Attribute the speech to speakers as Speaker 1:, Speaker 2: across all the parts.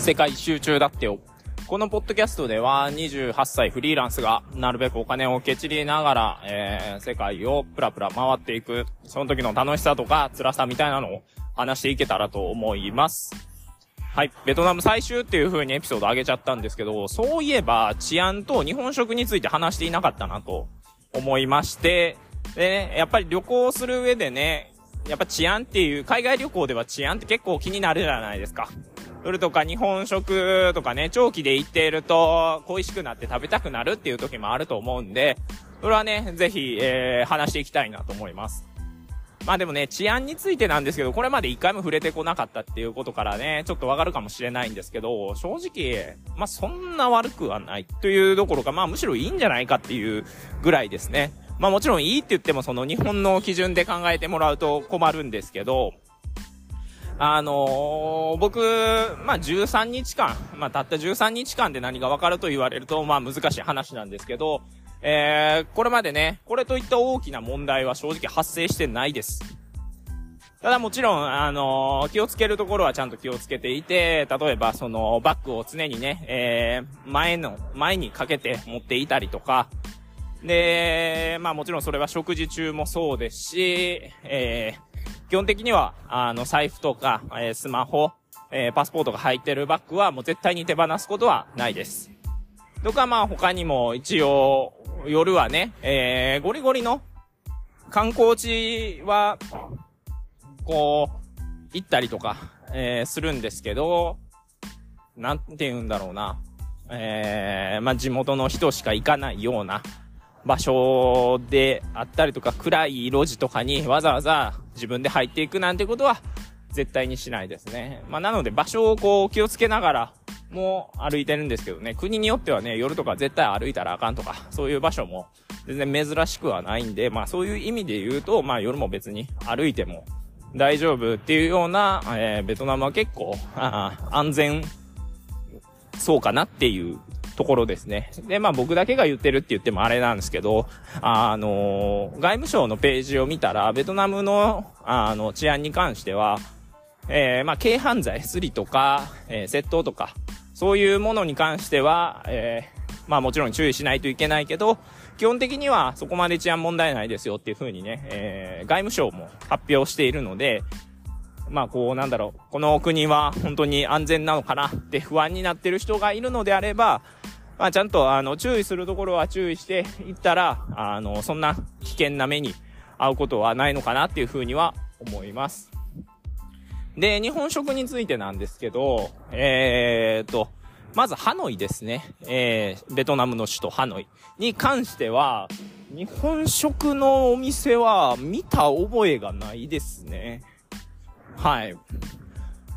Speaker 1: 世界一周中だってよ。このポッドキャストでは28歳フリーランスがなるべくお金をけちりながら、えー、世界をプラプラ回っていく、その時の楽しさとか辛さみたいなのを話していけたらと思います。はい。ベトナム最終っていう風にエピソード上げちゃったんですけど、そういえば治安と日本食について話していなかったなと思いまして、でね、やっぱり旅行する上でね、やっぱ治安っていう、海外旅行では治安って結構気になるじゃないですか。それとか日本食とかね、長期で行っていると恋しくなって食べたくなるっていう時もあると思うんで、それはね、ぜひ、えー、話していきたいなと思います。まあでもね、治安についてなんですけど、これまで一回も触れてこなかったっていうことからね、ちょっとわかるかもしれないんですけど、正直、まあそんな悪くはないというどころか、まあむしろいいんじゃないかっていうぐらいですね。まあもちろんいいって言ってもその日本の基準で考えてもらうと困るんですけど、あのー、僕、まあ、13日間、まあ、たった13日間で何がわかると言われると、まあ、難しい話なんですけど、えー、これまでね、これといった大きな問題は正直発生してないです。ただもちろん、あのー、気をつけるところはちゃんと気をつけていて、例えばそのバッグを常にね、えー、前の、前にかけて持っていたりとか、で、まあもちろんそれは食事中もそうですし、えー、基本的には、あの、財布とか、えー、スマホ、えー、パスポートが入ってるバッグはもう絶対に手放すことはないです。とか、まあ他にも一応、夜はね、えー、ゴリゴリの観光地は、こう、行ったりとか、えー、するんですけど、なんて言うんだろうな。えー、まあ地元の人しか行かないような、場所であったりとか、暗い路地とかにわざわざ自分で入っていくなんてことは絶対にしないですね。まあ、なので場所をこう気をつけながらも歩いてるんですけどね、国によってはね、夜とか絶対歩いたらあかんとか、そういう場所も全然珍しくはないんで、まあそういう意味で言うと、まあ夜も別に歩いても大丈夫っていうような、えー、ベトナムは結構、安全そうかなっていうところですね。で、まあ僕だけが言ってるって言ってもあれなんですけど、あの、外務省のページを見たら、ベトナムの、あの、治安に関しては、えー、まあ軽犯罪、スリとか、えー、窃盗とか、そういうものに関しては、えー、まあもちろん注意しないといけないけど、基本的にはそこまで治安問題ないですよっていう風にね、えー、外務省も発表しているので、まあこうなんだろう、この国は本当に安全なのかなって不安になってる人がいるのであれば、まあ、ちゃんと、あの、注意するところは注意していったら、あの、そんな危険な目に遭うことはないのかなっていうふうには思います。で、日本食についてなんですけど、えーと、まずハノイですね。えー、ベトナムの首都ハノイに関しては、日本食のお店は見た覚えがないですね。はい。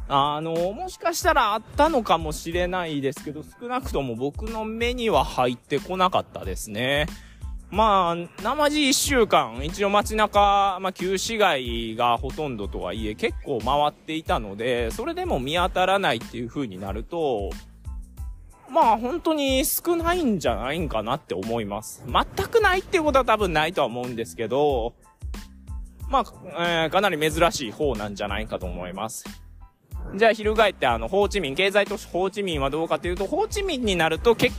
Speaker 1: あの、もしかしたらあったのかもしれないですけど、少なくとも僕の目には入ってこなかったですね。まあ、生地一週間、一応街中、まあ旧市街がほとんどとはいえ結構回っていたので、それでも見当たらないっていう風になると、まあ本当に少ないんじゃないんかなって思います。全くないっていうことは多分ないとは思うんですけど、まあ、えー、かなり珍しい方なんじゃないかと思います。じゃあ翻ってあの、ホーチミン、経済都市ホーチミンはどうかというと、ホーチミンになるとけ、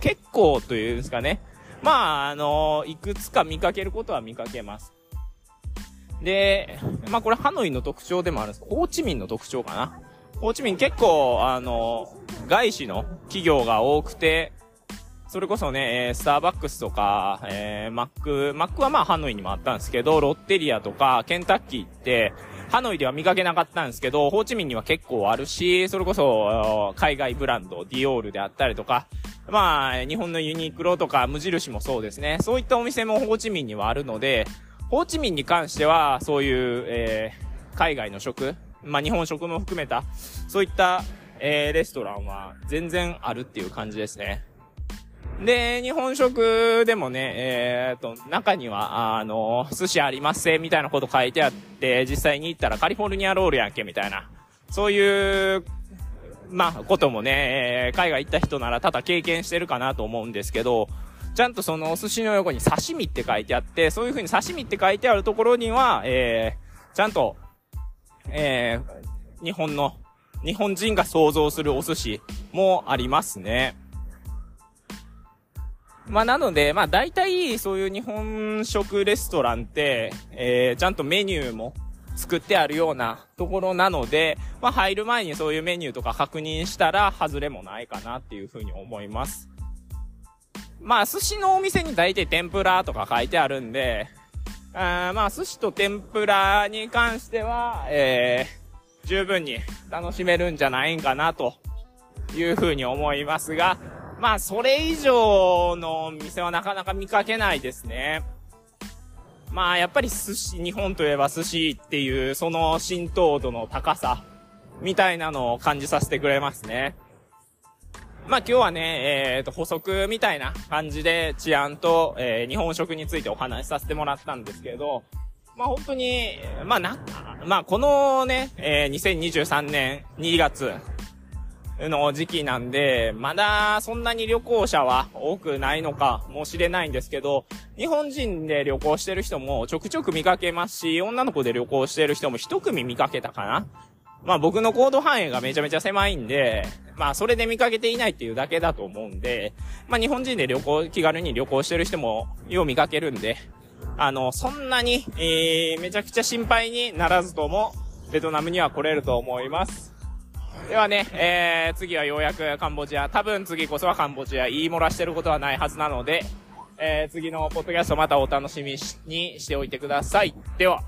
Speaker 1: 結構というんですかね。まあ、あのいくつか見かけることは見かけます。で、まあこれハノイの特徴でもあるんですホーチミンの特徴かな。ホーチミン結構、あの外資の企業が多くて、それこそね、えー、スターバックスとか、えー、マック、マックはまあハノイにもあったんですけど、ロッテリアとか、ケンタッキーって、ハノイでは見かけなかったんですけど、ホーチミンには結構あるし、それこそ、海外ブランド、ディオールであったりとか、まあ、日本のユニクロとか無印もそうですね。そういったお店もホーチミンにはあるので、ホーチミンに関しては、そういう、えー、海外の食、まあ日本食も含めた、そういった、えー、レストランは全然あるっていう感じですね。で、日本食でもね、えー、と、中には、あの、寿司ありますせ、みたいなこと書いてあって、実際に行ったらカリフォルニアロールやんけ、みたいな。そういう、まあ、こともね、えー、海外行った人なら多々経験してるかなと思うんですけど、ちゃんとそのお寿司の横に刺身って書いてあって、そういう風に刺身って書いてあるところには、えー、ちゃんと、えー、日本の日本人が想像するお寿司もありますね。まあなので、まあ大体そういう日本食レストランって、えー、ちゃんとメニューも作ってあるようなところなので、まあ入る前にそういうメニューとか確認したら外れもないかなっていうふうに思います。まあ寿司のお店に大体天ぷらとか書いてあるんで、あまあ寿司と天ぷらに関しては、えー、十分に楽しめるんじゃないんかなというふうに思いますが、まあそれ以上の店はなかなか見かけないですね。まあやっぱり寿司、日本といえば寿司っていうその浸透度の高さみたいなのを感じさせてくれますね。まあ今日はね、えっ、ー、と補足みたいな感じで治安と、えー、日本食についてお話しさせてもらったんですけど、まあ本当に、まあな、まあこのね、えー、2023年2月の時期なんで、まだそんなに旅行者は多くないのかもしれないんですけど、日本人で旅行してる人もちょくちょく見かけますし、女の子で旅行してる人も一組見かけたかなまあ僕の行動範囲がめちゃめちゃ狭いんで、まあそれで見かけていないっていうだけだと思うんで、まあ日本人で旅行、気軽に旅行してる人もよう見かけるんで、あの、そんなに、えー、めちゃくちゃ心配にならずとも、ベトナムには来れると思います。ではね、えー、次はようやくカンボジア、多分次こそはカンボジア、言い漏らしてることはないはずなので、えー、次のポッドキャストまたお楽しみにしておいてください。では。